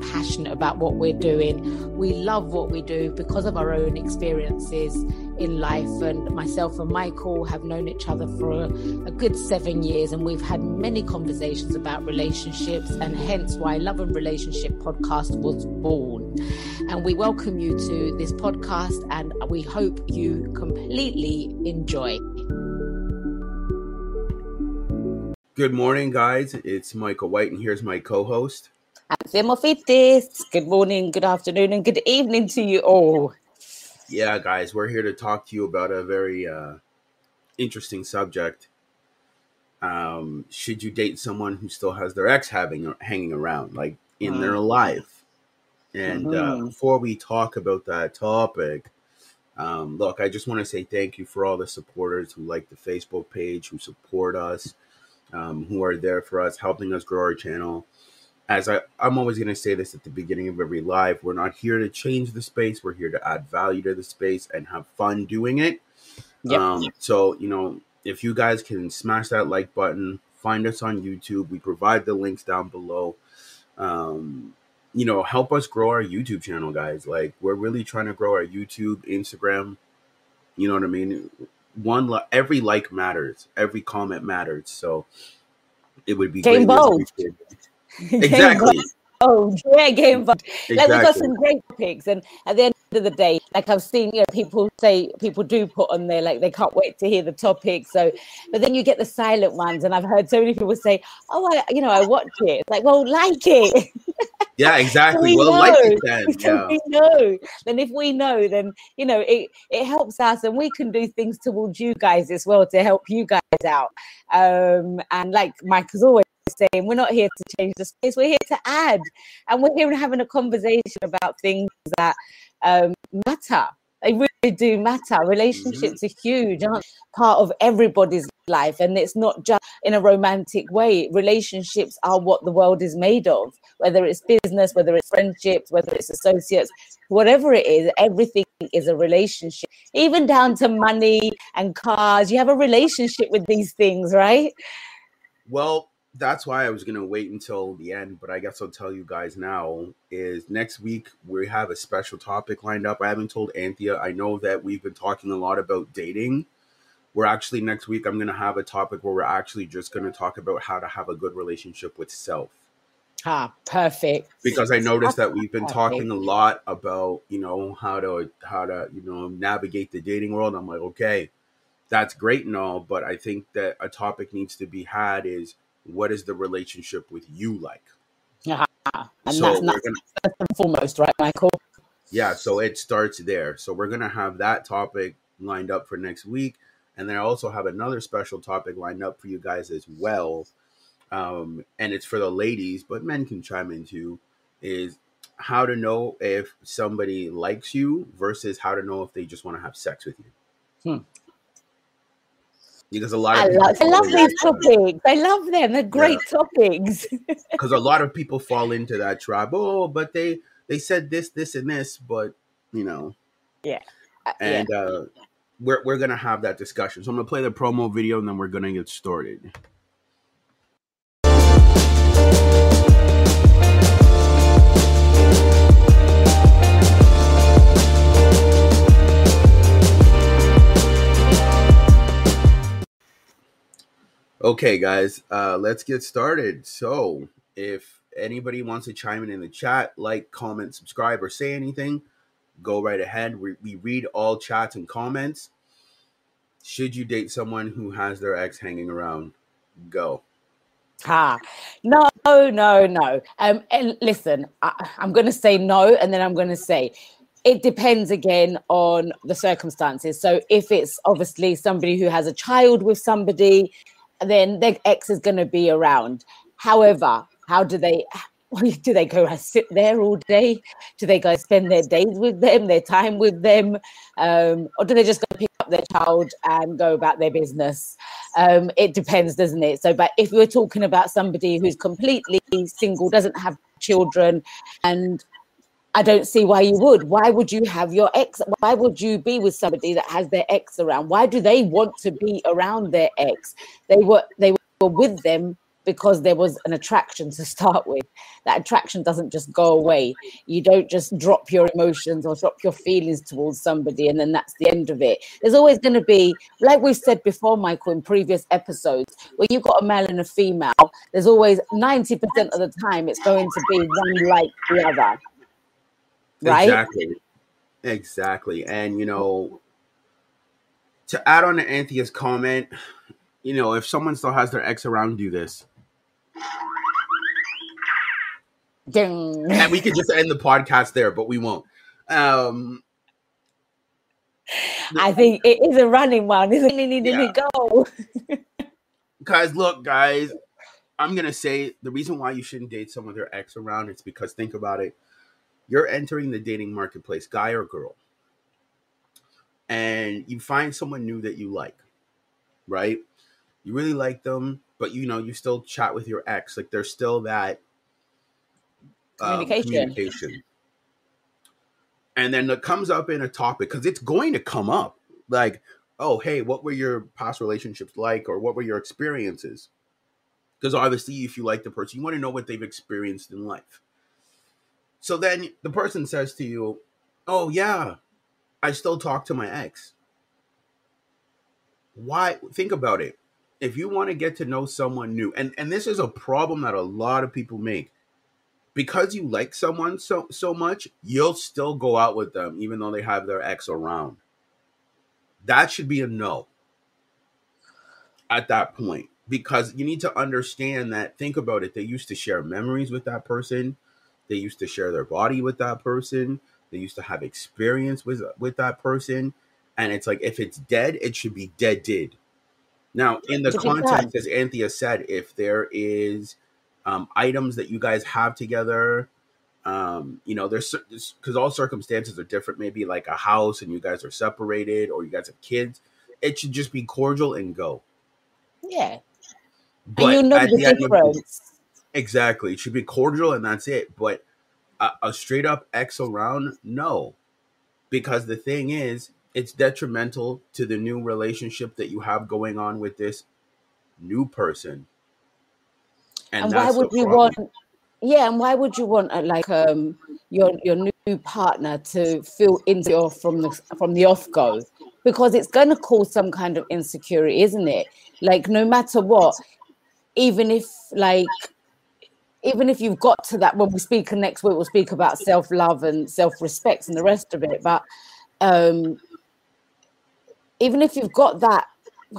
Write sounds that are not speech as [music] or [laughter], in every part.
passionate about what we're doing. We love what we do because of our own experiences in life. And myself and Michael have known each other for a, a, good seven years, and we've had many conversations about relationships, and hence why Love and Relationship podcast was born. And we welcome you to this podcast, and we hope you completely enjoy. Good morning, guys. It's Michael White, and here's my co host. Anthea Morphetis. Good morning, good afternoon, and good evening to you all. Yeah, guys, we're here to talk to you about a very uh, interesting subject. Um, should you date someone who still has their ex having hanging around, like in mm-hmm. their life? And uh, mm-hmm. uh, before we talk about that topic, um, look, I just want to say thank you for all the supporters who like the Facebook page, who support us um, who are there for us, helping us grow our channel. As I, I'm always going to say this at the beginning of every live, we're not here to change the space. We're here to add value to the space and have fun doing it. Yep. Um, so, you know, if you guys can smash that like button, find us on YouTube. We provide the links down below. Um, you know, help us grow our YouTube channel, guys. Like, we're really trying to grow our YouTube, Instagram. You know what I mean? one every like matters, every comment matters. So it would be game bold. Exactly. Oh yeah, game bold. Exactly. Like we got some great picks, and at the end of the day, like I've seen, you know, people say people do put on there like they can't wait to hear the topic. So, but then you get the silent ones, and I've heard so many people say, "Oh, I, you know, I watch it." It's like, well, like it. [laughs] Yeah, [laughs] exactly. we well, know. like it then. [laughs] Yeah. we know. Then if we know, then you know it. It helps us, and we can do things towards you guys as well to help you guys out. Um, and like Mike has always saying we're not here to change the space we're here to add and we're here having a conversation about things that um, matter. They really do matter. Relationships mm-hmm. are huge, aren't part of everybody's life, and it's not just in a romantic way. Relationships are what the world is made of. Whether it's business, whether it's friendships, whether it's associates, whatever it is, everything is a relationship. Even down to money and cars, you have a relationship with these things, right? Well, that's why I was gonna wait until the end, but I guess I'll tell you guys now. Is next week we have a special topic lined up. I haven't told Anthea. I know that we've been talking a lot about dating. We're actually next week. I'm gonna have a topic where we're actually just gonna talk about how to have a good relationship with self. Ah, perfect. Because I noticed that we've been perfect. talking a lot about you know how to how to you know navigate the dating world. I'm like, okay, that's great and all, but I think that a topic needs to be had is what is the relationship with you like? Yeah, and so that's not gonna, first and foremost, right, Michael? Yeah, so it starts there. So we're gonna have that topic lined up for next week, and then I also have another special topic lined up for you guys as well. Um, and it's for the ladies, but men can chime in too. Is how to know if somebody likes you versus how to know if they just want to have sex with you. Hmm because a lot of I love, I love these topics. I love them. They're great yeah. topics. [laughs] Because a lot of people fall into that trap. Oh, but they they said this, this, and this, but you know, yeah, uh, and yeah. uh we're we're gonna have that discussion. So I'm gonna play the promo video, and then we're gonna get started. Okay, guys, uh, let's get started. So, if anybody wants to chime in in the chat, like, comment, subscribe, or say anything, go right ahead. We, we read all chats and comments. Should you date someone who has their ex hanging around? Go. Ah, no, no, no. Um, and listen, I, I'm going to say no, and then I'm going to say it depends again on the circumstances. So if it's obviously somebody who has a child with somebody, then their ex is going to be around. However, how do they? [laughs] Do they go sit there all day? Do they go spend their days with them, their time with them, um, or do they just go pick up their child and go about their business? Um, it depends, doesn't it? So, but if we're talking about somebody who's completely single, doesn't have children, and I don't see why you would. Why would you have your ex? Why would you be with somebody that has their ex around? Why do they want to be around their ex? They were they were with them because there was an attraction to [laughs] start with. That attraction doesn't just go away. You don't just drop your emotions or drop your feelings towards somebody and then that's the end of it. There's always going to be, like we've said before, Michael, in previous episodes, where you've got a male and a female, there's always 90% of the time it's going to be one like the other. Right? Exactly. Exactly. And, you know, to add on to Anthea's comment, you know, if someone still has their ex around, do this. Ding. And we could just end the podcast there, but we won't. Um, I think it is a running one, isn't it? Yeah. go? guys, look, guys, I'm gonna say the reason why you shouldn't date someone with their ex around it's because think about it. You're entering the dating marketplace, guy or girl, and you find someone new that you like, right? You really like them, but you know you still chat with your ex. Like there's still that um, Communication. communication. And then it comes up in a topic because it's going to come up, like, oh, hey, what were your past relationships like, or what were your experiences? Because obviously, if you like the person, you want to know what they've experienced in life. So then the person says to you, "Oh yeah, I still talk to my ex." Why? Think about it. If you want to get to know someone new, and and this is a problem that a lot of people make, because you like someone so so much, you'll still go out with them even though they have their ex around. That should be a no at that point because you need to understand that think about it they used to share memories with that person they used to share their body with that person. They used to have experience with with that person. And it's like if it's dead it should be dead did now in the To be fair- context as anthea said if there is um, items that you guys have together um, you know there's because all circumstances are different. Maybe like a house and you guys are separated or you guys have kids. It should just be cordial and go. Yeah. but and you know the the the difference. Exactly. It should be cordial and that's it. But a, a straight up X around, no. Because the thing is, it's detrimental to the new relationship that you have going on with this new person. And, why that's the would you problem. want yeah, and why would you want uh, like um your your new partner to feel insecure from the from the off go? Because it's going to cause some kind of insecurity, isn't it? Like no matter what, even if like even if you've got to that when we speak and next week we'll speak about self-love and self-respect and the rest of it but um even if you've got that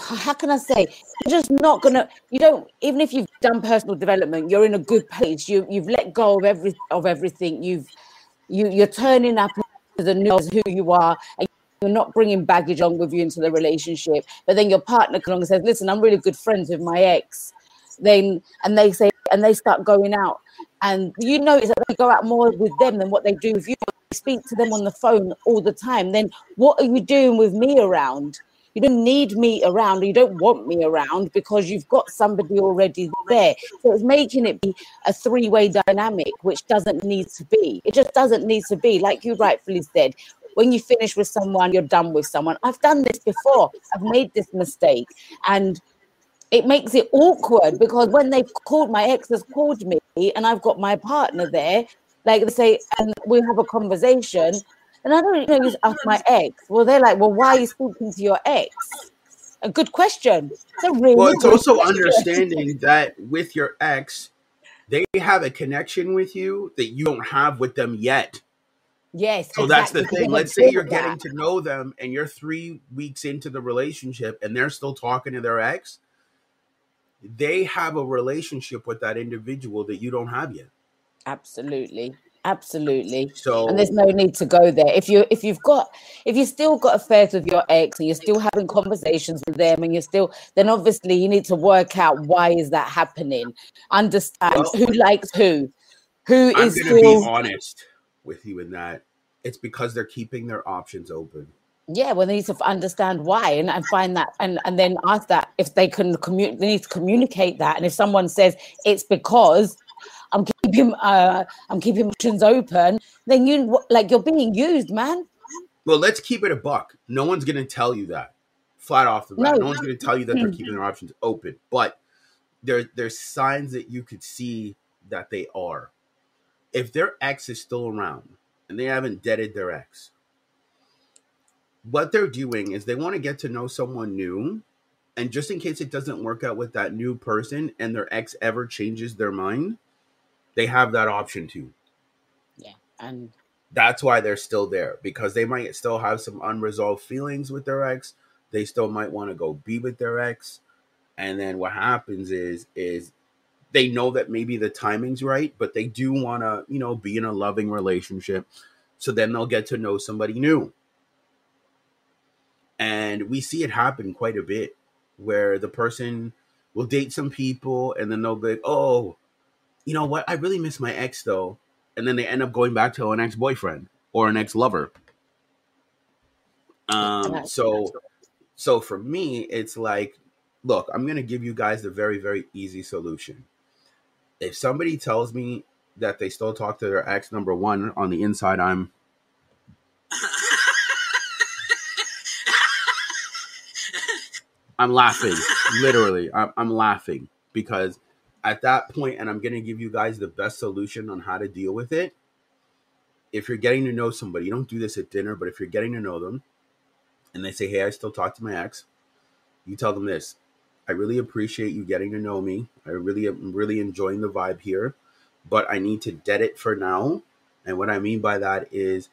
how can i say? You're just not gonna you don't even if you've done personal development you're in a good place. You you've let go of every of everything. You've you you're turning up to the new who you are and you're not bringing baggage on with you into the relationship. But then your partner comes along and says listen i'm really good friends with my ex then and they say and they start going out. And you notice that they go out more with them than what they do with you. You speak to them on the phone all the time. Then what are you doing with me around? You don't need me around or you don't want me around because you've got somebody already there. So it's making it be a three-way dynamic which doesn't need to be. It just doesn't need to be like you rightfully said. When you finish with someone you're done with someone. I've done this before. I've made this mistake. And it makes it awkward because when they've called my ex has called me and I've got my partner there, like they say, and we have a conversation, and I don't know, ask my ex. Well, they're like, well, why are you speaking to your ex? A good question. It's a really Well, it's also question. understanding that with your ex, they have a connection with you that you don't have with them yet. Yes. So that's the thing. Let's say you're getting to know them and you're three weeks into the relationship and they're still talking to their ex. They have a relationship with that individual that you don't have yet. Absolutely. Absolutely. So and there's no need to go there. If you if you've got if you still got affairs with your ex and you're still having conversations with them and you're still then obviously you need to work out why is that happening. Understand Well, who likes who. Who I'm is going to still be honest with you in that it's because they're keeping their options open. Yeah well they need to understand why and, and find that and and then ask that if they can communicate they need to communicate that and if someone says it's because i'm keeping uh i'm keeping options open then you like you're being used man Well, let's keep it a buck. No one's going to tell you that flat off the bat. No. No, one's going to tell you that they're Mhm. keeping their options open, but there there's signs that you could see that they are. If their ex is still around and they haven't deaded their ex, what they're doing is they want to get to know someone new. And just in case it doesn't work out with that new person and their ex ever changes their mind, they have that option too Yeah. and that's why they're still there because they might still have some unresolved feelings with their ex they still might want to go be with their ex and then what happens is is they know that maybe the timing's right but they do want to you know be in a loving relationship so then they'll get to know somebody new and we see it happen quite a bit where the person will date some people and then they'll be like oh you know what? I really miss my ex though. And then they end up going back to an ex-boyfriend or an ex-lover. Um so so for me it's like look i'm gonna give you guys the very very easy solution. If somebody tells me that they still talk to their ex number one on the inside i'm i'm laughing literally. I'm, I'm laughing because at that point and i'm going to give you guys the best solution on how to deal with it. If you're getting to know somebody you don't do this at dinner but if you're getting to know them and they say hey i still talk to my ex you tell them this i really appreciate you getting to know me. I really am really enjoying the vibe here but i need to dead it for now. And what i mean by that is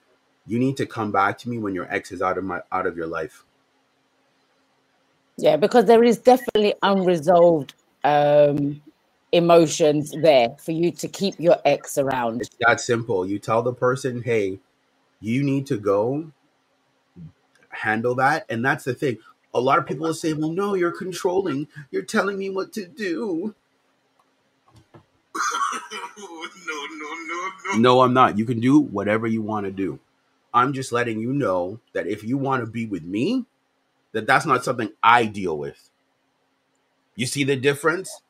you need to come back to me when your ex is out of my out of your life yeah because there is definitely unresolved um emotions there for you to keep your ex around It's that simple. You tell the person, hey, you need to go handle that. And that's the thing. A lot of people will say, well, no, you're controlling. You're telling me what to do. [laughs] no, no, no, no. No, I'm not. You can do whatever you want to do. I'm just letting you know that if you want to be with me, that that's not something I deal with. You see the difference?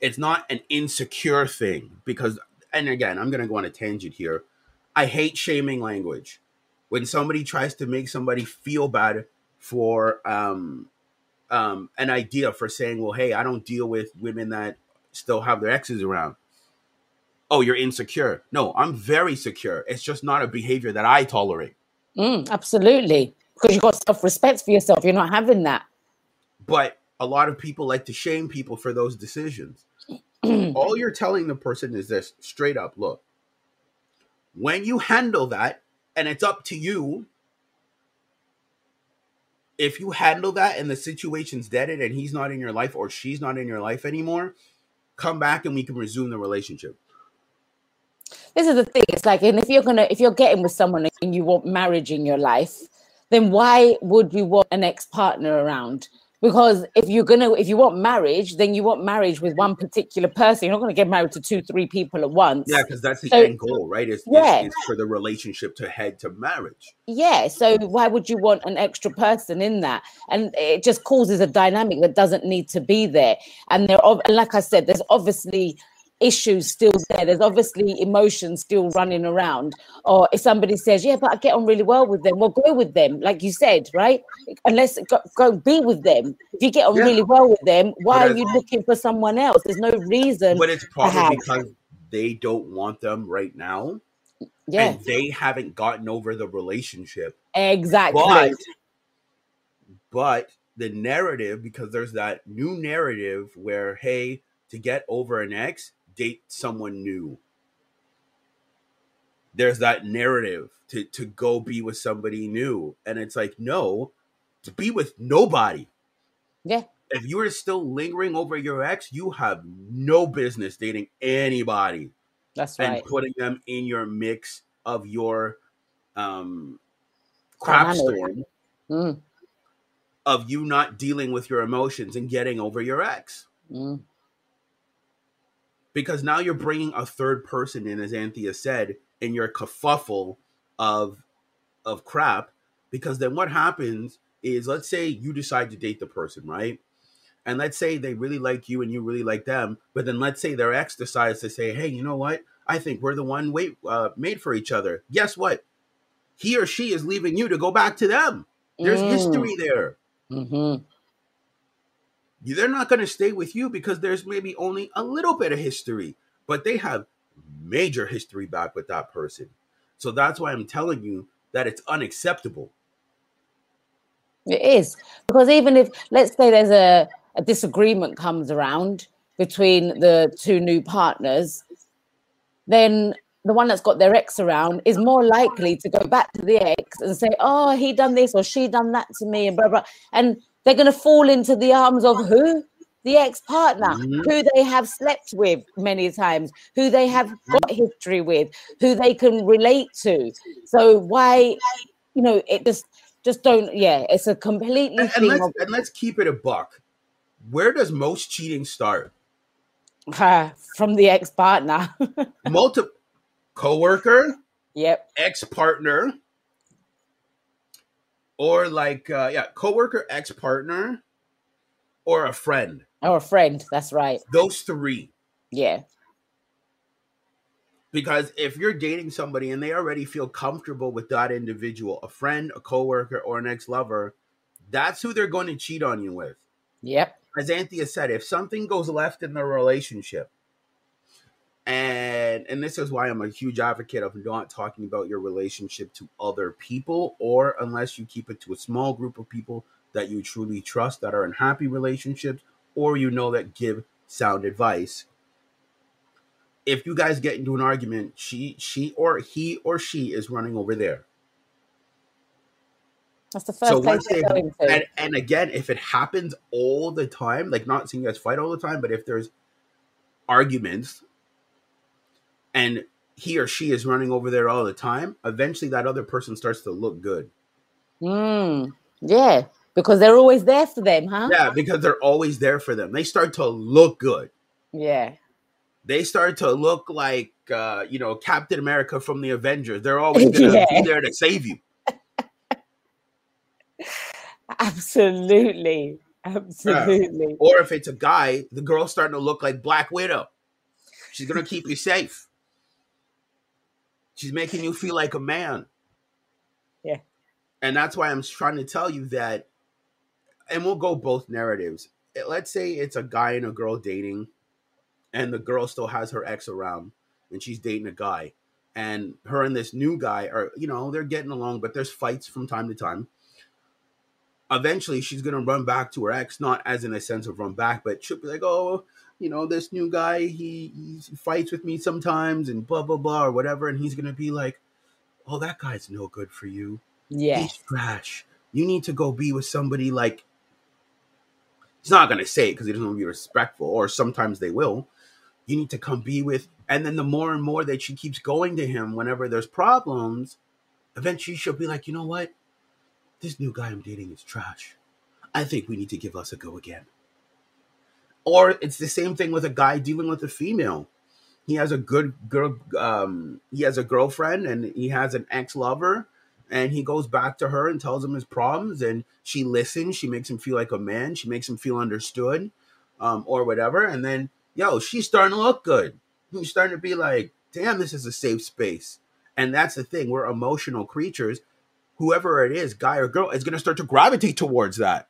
It's not an insecure thing because, and again, I'm going to go on a tangent here. I hate shaming language. When somebody tries to make somebody feel bad for um, um, an idea for saying, well, hey, I don't deal with women that still have their exes around. Oh, you're insecure. No, I'm very secure. It's just not a behavior that I tolerate. Mm, absolutely because you've got self-respect for yourself you're not having that But a lot of people like to shame people for those decisions. [clears throat] All you're telling the person is this straight up look, when you handle that, and it's up to you, if you handle that and the situation's deaded and he's not in your life or she's not in your life anymore, come back and we can resume the relationship. this is the thing it's like and if you're gonna if you're getting with someone and you want marriage in your life then why would you want an ex-partner around because if you're gonna if you want marriage then you want marriage with one particular person you're not going to get married to two three people at once Yeah, because that's the So- end goal, right? Is, Yeah. is, is for the relationship to head to marriage. yeah so why would you want an extra person in that and it just causes a dynamic that doesn't need to be there and there like i said there's obviously issues still there. There's obviously emotions still running around. Or if somebody says yeah but i get on really well with them well go with them like you said right? Unless go, go be with them. If you get on Yeah. really well with them why are you looking for someone else? There's no reason But it's probably because they don't want them right now. yeah. And they haven't gotten over the relationship. exactly. But but the narrative, because there's that new narrative where, hey, to get over an ex, date someone new. There's that narrative to to go be with somebody new. And it's like, no, to be with nobody. yeah if you are still lingering over your ex, you have no business dating anybody That's right. and putting them in your mix of your um crap storm Mm, of you not dealing with your emotions and getting over your ex. mm. Because now you're bringing a third person in, as Anthea said, in your kerfuffle of of crap. Because then what happens is, let's say you decide to date the person, right? And let's say they really like you and you really like them, but then let's say their ex decides to say, "Hey, you know what? I think we're the one wait uh, made for each other." Guess what? He or she is leaving you to go back to them. There's Mm. history there. Mhm. They're not going to stay with you because there's maybe only a little bit of history, but they have major history back with that person. So that's why I'm telling you that it's unacceptable. It is because even if let's say there's a, a disagreement comes around between the two new partners, then the one that's got their ex around is more likely to go back to the ex and say, "Oh, he done this or she done that to me," and blah blah. And they're going to fall into the arms of who? The ex partner, Mhm. who they have slept with many times, who they have got history with, who they can relate to. So why, you know, it just just don't. Yeah, it's a completely And, and let's of and let's keep it a buck. Where does most cheating start? uh, [sighs] from the ex partner. [laughs] Multi coworker, yep. ex partner, or like uh, yeah, coworker, ex partner, or a friend. Or a friend. That's right. Those three. Yeah. Because if you're dating somebody and they already feel comfortable with that individual, a friend, a coworker, or an ex-lover, that's who they're going to cheat on you with. Yep. As Anthea said, if something goes left in the relationship, and and this is why I'm a huge advocate of not talking about your relationship to other people, or unless you keep it to a small group of people that you truly trust that are in happy relationships, or you know that give sound advice if you guys get into an argument, she she or he or she is running over there. That's the first So place they're going to. and, and again, if it happens all the time, like not seeing you guys fight all the time, but if there's arguments and he or she is running over there all the time, eventually that other person starts to look good. Mm, yeah. Because they're always there for them, huh? Yeah, because they're always there for them. They start to look good. Yeah. They start to look like uh, you know, Captain America from the Avengers. They're always [laughs] Yeah. be there to save you. [laughs] Absolutely. Absolutely. Or if it's a guy, the girl's starting to look like Black Widow. She's gonna keep you safe. She's making you feel like a man. Yeah. And that's why I'm trying to tell you that, and we'll go both narratives. Let's say it's a guy and a girl dating, and the girl still has her ex around, and she's dating a guy, and her and this new guy are, you know, they're getting along, but there's fights from time to time. Eventually, she's gonna run back to her ex, not as in a sense of run back, but she'll be like, "Oh, you know, this new guy, he, he fights with me sometimes, and blah blah blah, or whatever," and he's gonna be like, "Oh, that guy's no good for you." Yeah. He's trash. You need to go be with somebody like. He's not gonna say it because he doesn't want to be respectful, or sometimes they will. You need to come be with, and then the more and more that she keeps going to him whenever there's problems, eventually she'll be like, you know what, this new guy I'm dating is trash. I think we need to give us a go again. Or it's the same thing with a guy dealing with a female. He has a good girl. Um, he has a girlfriend, and he has an ex lover, and he goes back to her and tells him his problems and she listens she makes him feel like a man she makes him feel understood um, or whatever and then yo she's starting to look good he's starting to be like damn this is a safe space and that's the thing we're emotional creatures whoever it is guy or girl is going to start to gravitate towards that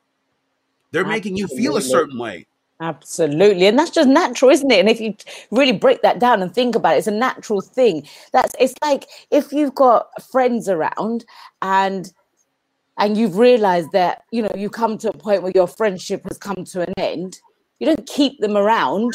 they're making you feel a certain way Absolutely. And that's just natural, isn't it? And if you really break that down and think about it, it's a natural thing. That's it's like if you've got friends around and and you've realized that, you know, you come to a point where your friendship has come to an end, you don't keep them around.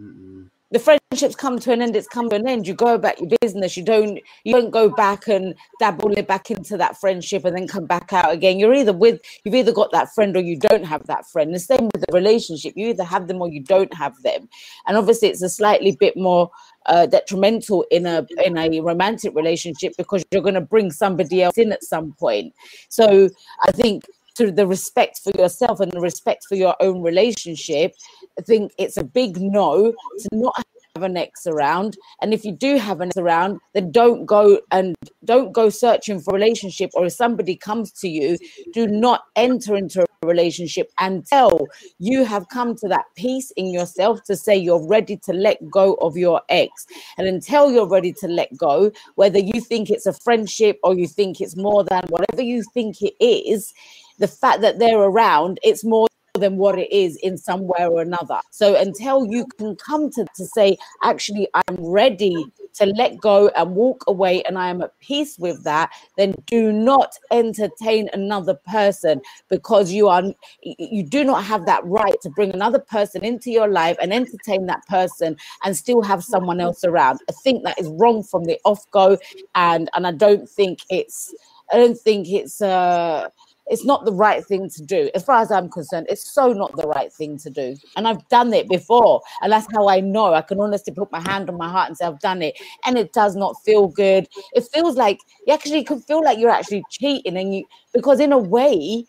Mm-mm. The friendships come to an end it's come to an end. You go about your business you don't you don't go back and dabble it back into that friendship and then come back out again. You're either with you've either got that friend or you don't have that friend. The same with the relationship you either have them or you don't have them. And obviously it's a slightly bit more uh, detrimental in a in a romantic relationship because you're going to bring somebody else in at some point. So i think to the respect for yourself and the respect for your own relationship I think it's a big no to not have an ex around. And if you do have an ex around, then don't go and don't go searching for a relationship. Or if somebody comes to you, do not enter into a relationship until you have come to that peace in yourself to say you're ready to let go of your ex. And until you're ready to let go, whether you think it's a friendship or you think it's more than whatever you think it is, the fact that they're around, it's more than what it is in some way or another. So until you can come to, to say, actually, I'm ready to let go and walk away and I am at peace with that, then do not entertain another person because you are you do not have that right to bring another person into your life and entertain that person and still have someone else around. I think that is wrong from the off go and and I don't think it's I don't think it's uh it's not the right thing to do. As far as I'm concerned, it's so not the right thing to do. And I've done it before. And that's how I know. I can honestly put my hand on my heart and say I've done it. And it does not feel good. It feels like you actually can feel like you're actually cheating and you because in a way, in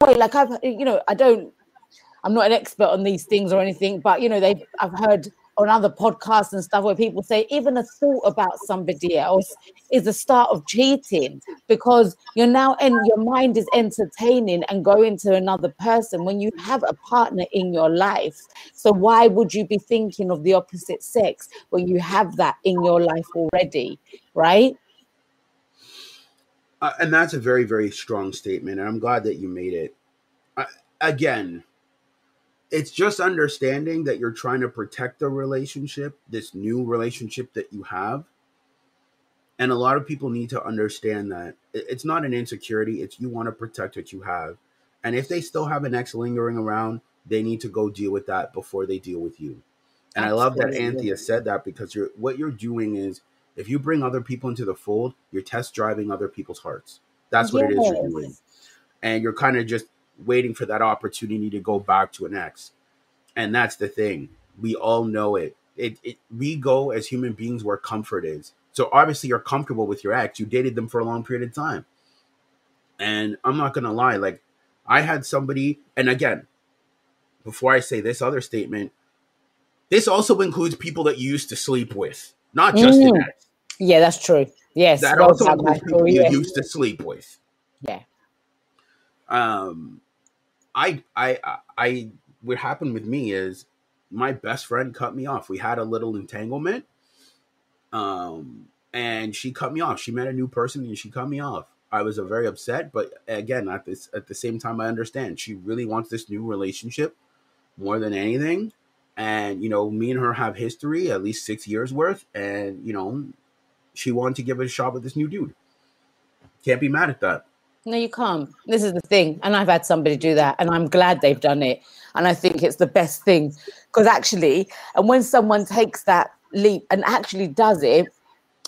a way, like I've you know, I don't I'm not an expert on these things or anything, but you know, they've I've heard on other podcasts and stuff where people say even a thought about somebody else is the start of cheating because you're now and your mind is entertaining and going to another person when you have a partner in your life. So why would you be thinking of the opposite sex when you have that in your life already right? Uh, and that's a very very strong statement and i'm glad that you made it. Uh, again it's just understanding that you're trying to protect the relationship, this new relationship that you have. And a lot of people need to understand that it's not an insecurity, it's you want to protect what you have. And if they still have an ex lingering around, they need to go deal with that before they deal with you. And Absolutely. I love that Anthea said that because you're what you're doing is if you bring other people into the fold, you're test driving other people's hearts. That's what yes. it is you're doing. And you're kind of just waiting for that opportunity to go back to an ex. And that's the thing. We all know it. It, it we go as human beings where comfort is. So obviously you're comfortable with your ex. You dated them for a long period of time. And I'm not gonna lie, like I had somebody, and again, before I say this other statement, this also includes people that you used to sleep with, not just mm. an ex. Yeah, that's true. Yes, that also includes people you used to sleep with. Yeah. Um, I I I what happened with me is my best friend cut me off. We had a little entanglement. Um and she cut me off. She met a new person and she cut me off. I was very upset, but again, at this at the same time I understand. She really wants this new relationship more than anything. And you know, me and her have history, at least 6 years worth, and you know, she wanted to give it a shot with this new dude. Can't be mad at that. No, you can't. This is the thing. And I've had somebody do that, and I'm glad they've done it. And I think it's the best thing because actually, and when someone takes that leap and actually does it,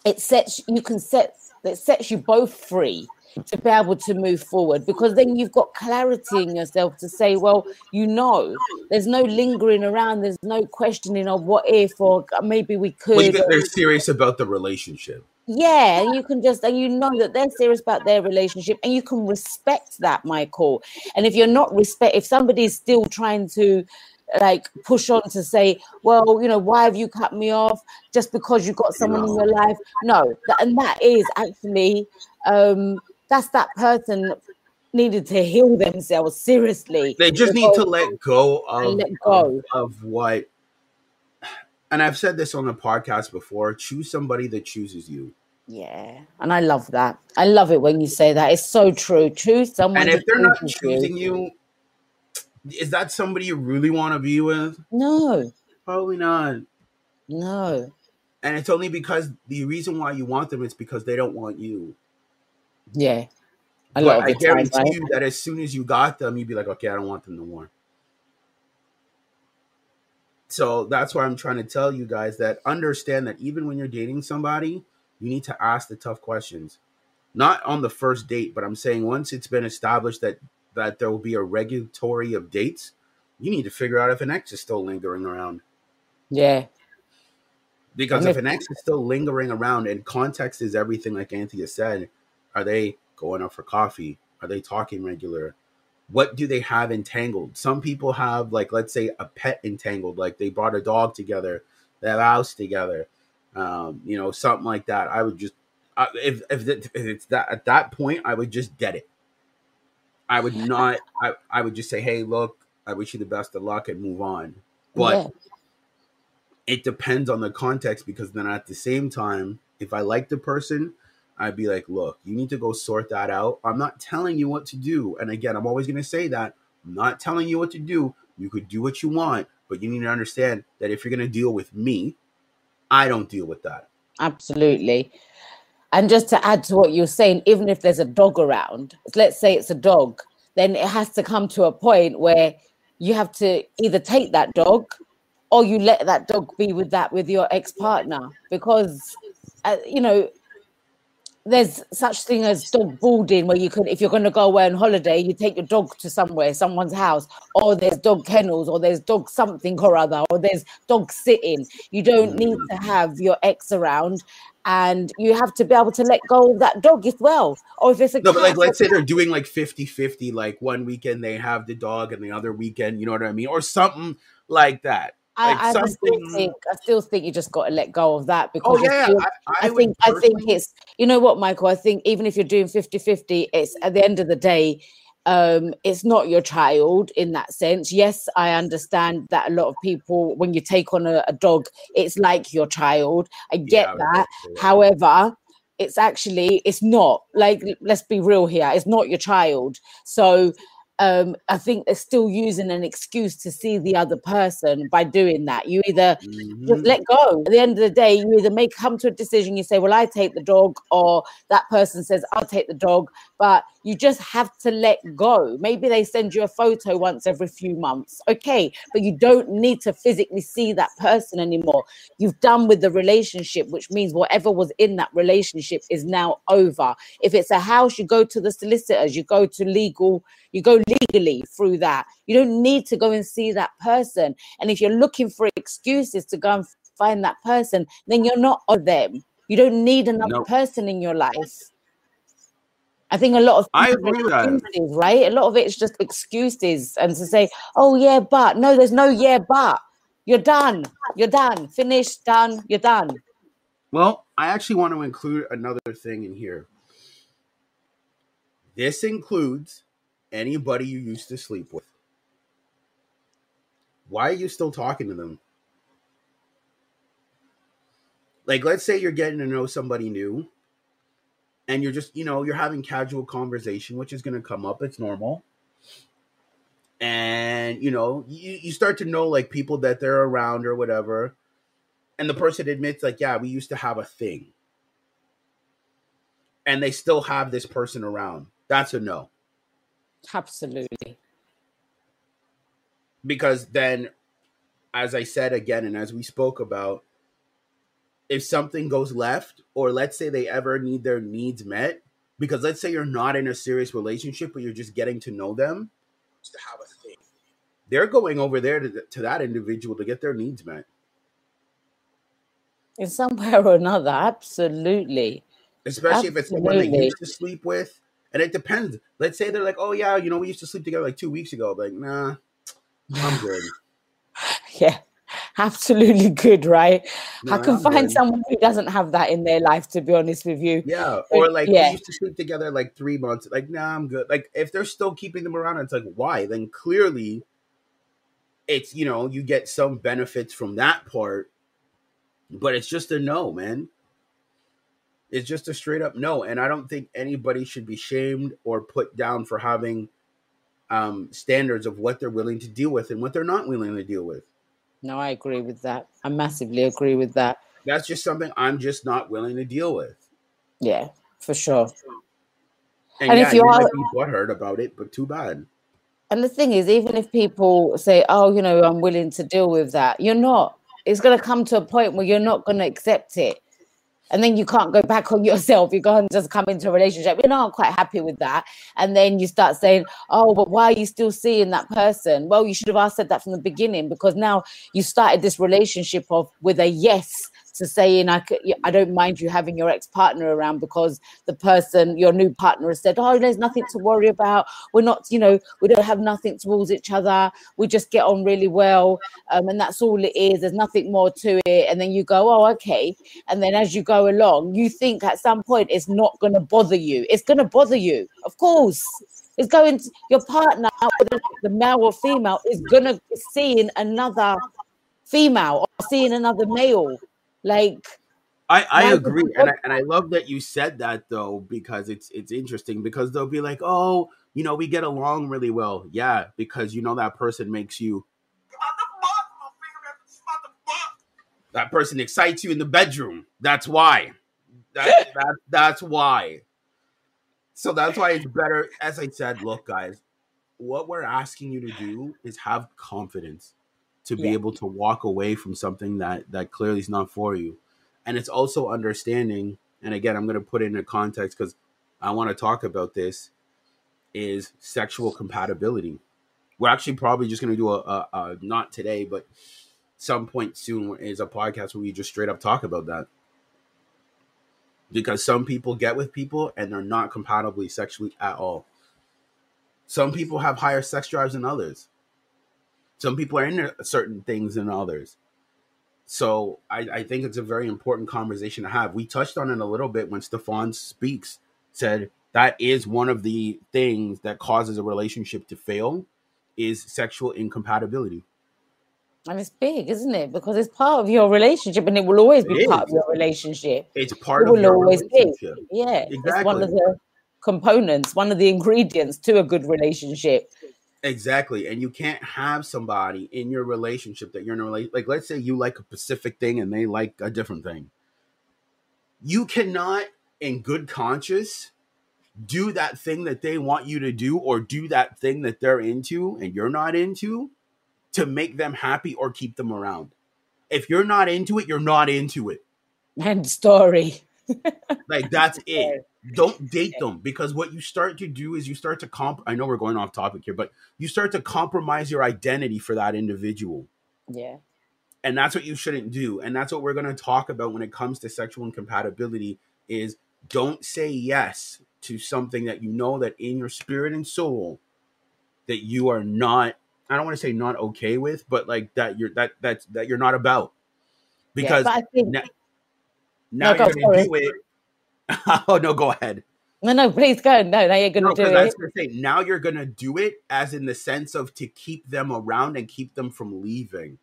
it sets you can set it sets you both free to be able to move forward because then you've got clarity in yourself to say, well, you know, there's no lingering around, there's no questioning of what if or maybe we could. Well, they're serious about the relationship yeah and you can just and you know that they're serious about their relationship and you can respect that michael and if you're not respect if somebody's still trying to like push on to say well you know why have you cut me off just because you've got someone no. in your life no and that is actually um that's that person needed to heal themselves seriously they just need to let go of, let go. of, of what and I've said this on the podcast before choose somebody that chooses you. Yeah. And I love that. I love it when you say that. It's so true. Choose someone. And if they're not choosing you, you, is that somebody you really want to be with? No. Probably not. No. And it's only because the reason why you want them is because they don't want you. Yeah. I, but I guarantee time, right? you that as soon as you got them, you'd be like, okay, I don't want them no more. So that's why I'm trying to tell you guys that understand that even when you're dating somebody, you need to ask the tough questions. Not on the first date, but I'm saying once it's been established that that there will be a regulatory of dates, you need to figure out if an ex is still lingering around. Yeah. Because if if- an ex is still lingering around and context is everything, like Anthea said, are they going out for coffee? Are they talking regular? What do they have entangled? Some people have, like, let's say a pet entangled, like they bought a dog together, they have a house together, um, you know, something like that. I would just, I, if, if, if it's that at that point, I would just get it. I would [laughs] not, I, I would just say, hey, look, I wish you the best of luck and move on. But yeah. it depends on the context because then at the same time, if I like the person, I'd be like, look, you need to go sort that out. I'm not telling you what to do. And again, I'm always going to say that I'm not telling you what to do. You could do what you want, but you need to understand that if you're going to deal with me, I don't deal with that. Absolutely. And just to add to what you're saying, even if there's a dog around, let's say it's a dog, then it has to come to a point where you have to either take that dog or you let that dog be with that with your ex-partner because uh, you know there's such thing as dog boarding where you could if you're going to go away on holiday you take your dog to somewhere someone's house or there's dog kennels or there's dog something or other or there's dog sitting you don't mm. need to have your ex around and you have to be able to let go of that dog as well or if it's a No, but like, let's say they're doing like 50 50, like one weekend they have the dog and the other weekend, you know what I mean? Or something like that. Like I, I still think I still think you just got to let go of that Oh, because yeah. I, feel- I, I, think I think it's you know what, Michael. I think even if you're doing 50-50, it's at the end of the day, um, it's not your child in that sense. Yes, I understand that a lot of people, when you take on a, a dog, it's like your child. I get Yeah, that. However, it's actually it's not like let's be real here. It's not your child. So um, I think they're still using an excuse to see the other person by doing that. You either Mhm. just let go. At the end of the day, you either make come to a decision, you say, Well, I take the dog, or that person says, I'll take the dog, but you just have to let go. Maybe they send you a photo once every few months. Okay, but you don't need to physically see that person anymore. You've done with the relationship, which means whatever was in that relationship is now over. If it's a house, you go to the solicitors, you go to legal, you go legally through that. You don't need to go and see that person. And if you're looking for excuses to go and find that person, then you're not of them. You don't need another No. person in your life. I think a lot of I agree with that. right? A lot of it is just excuses and to say, oh yeah, but no, there's no yeah, but you're done. You're done. Finished, done, you're done. Well, I actually want to include another thing in here. This includes anybody you used to sleep with. Why are you still talking to them? Like, let's say you're getting to know somebody new and you're just, you know, you're having casual conversation, which is going to come up. It's normal. And, you know, you, you start to know like people that they're around or whatever and the person admits like yeah we used to have a thing and they still have this person around that's a no Absolutely. because then as i said again and as we spoke about if something goes left or let's say they ever need their needs met because let's say you're not in a serious relationship but you're just getting to know them to have a thing they're going over there to, to that individual to get their needs met In some [laughs] way or another, absolutely. especially if it's someone they Absolutely. used to sleep with. And it depends. Let's say they're like, "Oh yeah, you know, we used to sleep together like two weeks ago." Like, nah, I'm [laughs] good. Yeah, absolutely good, right? No, I can I'm find good. someone who doesn't have that in their life, to be honest with you. Yeah, or like Yeah. we used to sleep together like three months. Like, nah, I'm good. Like, if they're still keeping them around, it's like, why? Then clearly, it's you know, you get some benefits from that part, but it's just a no, man. It's just a straight up no, and I don't think anybody should be shamed or put down for having um standards of what they're willing to deal with and what they're not willing to deal with. No, I agree with that. I massively agree with that. That's just something I'm just not willing to deal with. Yeah, for sure. And, And yeah, if you you are- might be butthurt about it, but too bad. And the thing is, even if people say, "Oh, you know, I'm willing to deal with that," you're not. It's going to come to a point where you're not going to accept it, and then you can't go back on [laughs] yourself. You can't just come into a relationship. You're not quite happy with that, and then you start saying, "Oh, but why are you still seeing that person?" Well, you should have asked that from the beginning because now you started this relationship of with a yes to saying I could, I don't mind you having your ex partner around because the person, your new partner, has said, "Oh, there's nothing to worry about. We're not, you know, we don't have nothing towards each other. We just get on really well, um, and that's all it is. There's nothing more to it." And then you go, "Oh, okay." And then as you go along, you think at some point it's not going to bother you. It's going to bother you, of course. It's going to, your partner, the male or female, is gonna seeing another female or seeing another male like I, I agree, and I, and I love that you said that though because it's it's interesting because they'll be like, oh, you know, we get along really well, yeah, because you know that person makes you that person excites you in the bedroom. That's why. That, [laughs] that that's why. So that's why it's better. As I said, look, guys, what we're asking you to do is have confidence to be Yeah. able to walk away from something that that clearly is not for you, and it's also understanding. And again, I'm going to put it in a context because I want to talk about this. Is sexual compatibility. We're actually probably just going to do a, a, a not today, but some point soon is a podcast where we just straight up talk about that. Because some people get with people and they're not compatibly sexually at all. Some people have higher sex drives than others. Some people are into certain things than others. So I, I think it's a very important conversation to have. We touched on it a little bit when Stephan Speaks, said that is one of the things that causes a relationship to fail is sexual incompatibility. and it's big, isn't it? Because it's part of your relationship and it will always be It part is. of your relationship. It's part It of will your always be. Yeah. It's one of Exactly. the components, one of the ingredients to a good relationship. Exactly. And you can't have somebody in your relationship that you're in a relationship. Like, let's say you like a specific thing and they like a different thing. You cannot, in good conscience, do that thing that they want you to do or do that thing that they're into and you're not into to make them happy or keep them around. If you're not into it, you're not into it. End story. Like that's [laughs] it. Don't date them because what you start to do is you start to comp. I know we're going off topic here, but you start to compromise your identity for that individual, Yeah. and that's what you shouldn't do. And that's what we're going to talk about when it comes to sexual incompatibility. Is don't say yes to something that you know that in your spirit and soul that you are not. I don't want to say not okay with, but like that you're that that that you're not about because yeah, I think now No, you're going to do it. [laughs] oh no, go ahead. no, no, please go. No, now you're gonna No, do because I was it. gonna say now you're gonna do it as in the sense of to keep them around and keep them from leaving.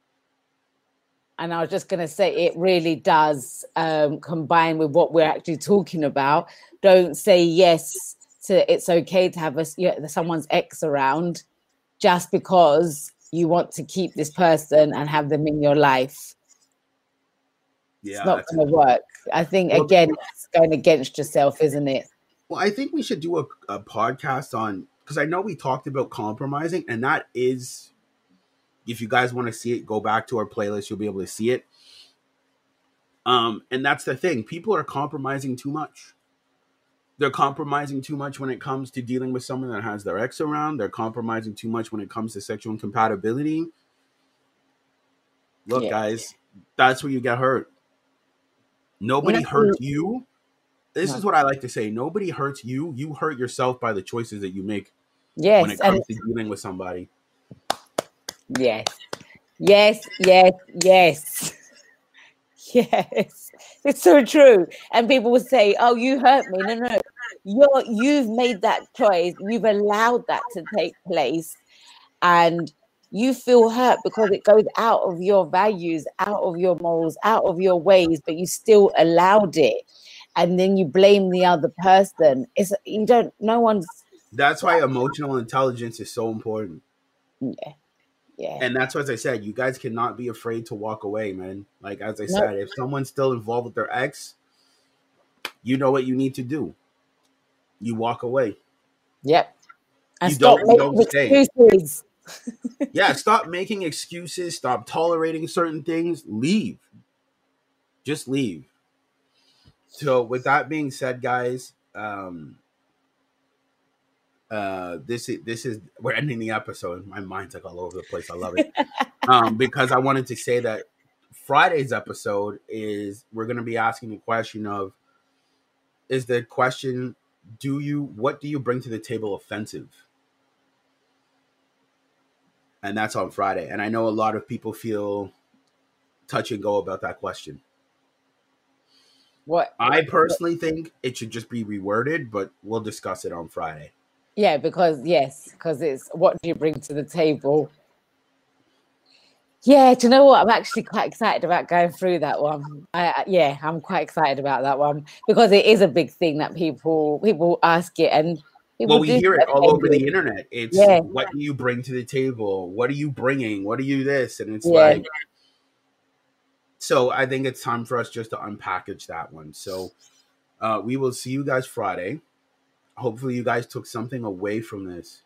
And I was just gonna say it really does um, combine with what we're actually talking about. Don't say yes to it's okay to have us yeah, someone's ex around just because you want to keep this person and have them in your life. Yeah. it's not going to work. I think Well, again, it's going against yourself, isn't it? well, I think we should do a, a podcast on because I know we talked about compromising, and that is, if you guys want to see it, go back to our playlist. You'll be able to see it. Um, and that's the thing. People are compromising too much. They're compromising too much when it comes to dealing with someone that has their ex around. They're compromising too much when it comes to sexual incompatibility. Look, Yeah. guys, that's where you get hurt. Nobody No. hurts you. This No. is what I like to say. Nobody hurts you. You hurt yourself by the choices that you make when Yes, it and comes to dealing with somebody. yes, yes, yes, yes, [laughs] yes. It's so true. And people will say, "Oh, you hurt me." No, no, you're you've made that choice. You've allowed that to take place, and you feel hurt because it goes out of your values, out of your morals, out of your ways, but you still allowed it. And then you blame the other person. It's you don't. No one's. That's why emotional intelligence is so important. Yeah, yeah. And that's what as I said, you guys cannot be afraid to walk away, man. Like as I No. said, if someone's still involved with their ex, you know what you need to do. You walk away. Yep. And You stop don't- you making don't stay. excuses. Yeah, [laughs] stop making excuses, stop tolerating certain things, leave. Just leave. So with that being said, guys, um uh this is this is we're ending the episode. My mind's like all over the place. I love it. [laughs] um because I wanted to say that Friday's episode is we're gonna be asking the question of is the question do you what do you bring to the table offensive? And that's on Friday. And I know a lot of people feel touch and go about that question. What? I personally think it should just be reworded, but we'll discuss it on Friday. Yeah, because yes, because it's what do you bring to the table? Yeah, do you know what? I'm actually quite excited about going through that one. I, I- yeah, I'm quite excited about that one because it is a big thing that people people ask it and people Well, we hear it all over the internet. It's Yeah. what do you bring to the table? What are you bringing? What are you this? And it's Yeah. like, so I think it's time for us just to unpackage that one. So uh, we will see you guys Friday. Hopefully, you guys took something away from this.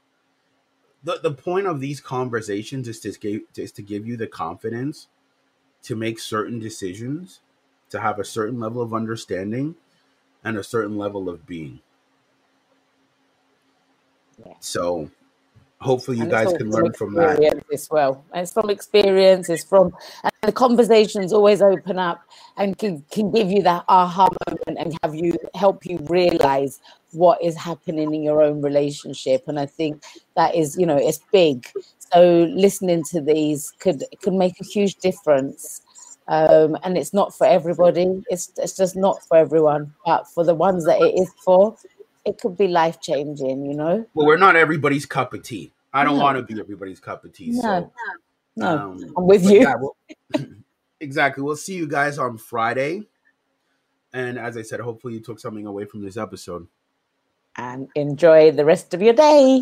The, the point of these conversations is to, give, is to give you the confidence to make certain decisions, to have a certain level of understanding, and a certain level of being. Yeah. So hopefully you And guys can learn from that. as well. And it's from experience, it's from and the conversations always open up and can, can give you that aha moment and have you help you realize what is happening in your own relationship. And I think that is, you know, it's big. So listening to these could could make a huge difference. Um, and it's not for everybody. It's it's just not for everyone. But for the ones that it is for, it could be life changing. You know. Well, we're not everybody's cup of tea. I don't No. want to be everybody's cup of tea. No. So, No, um, I'm with you. yeah, we'll- [laughs] exactly. We'll see you guys on Friday. And as I said, hopefully you took something away from this episode. and enjoy the rest of your day.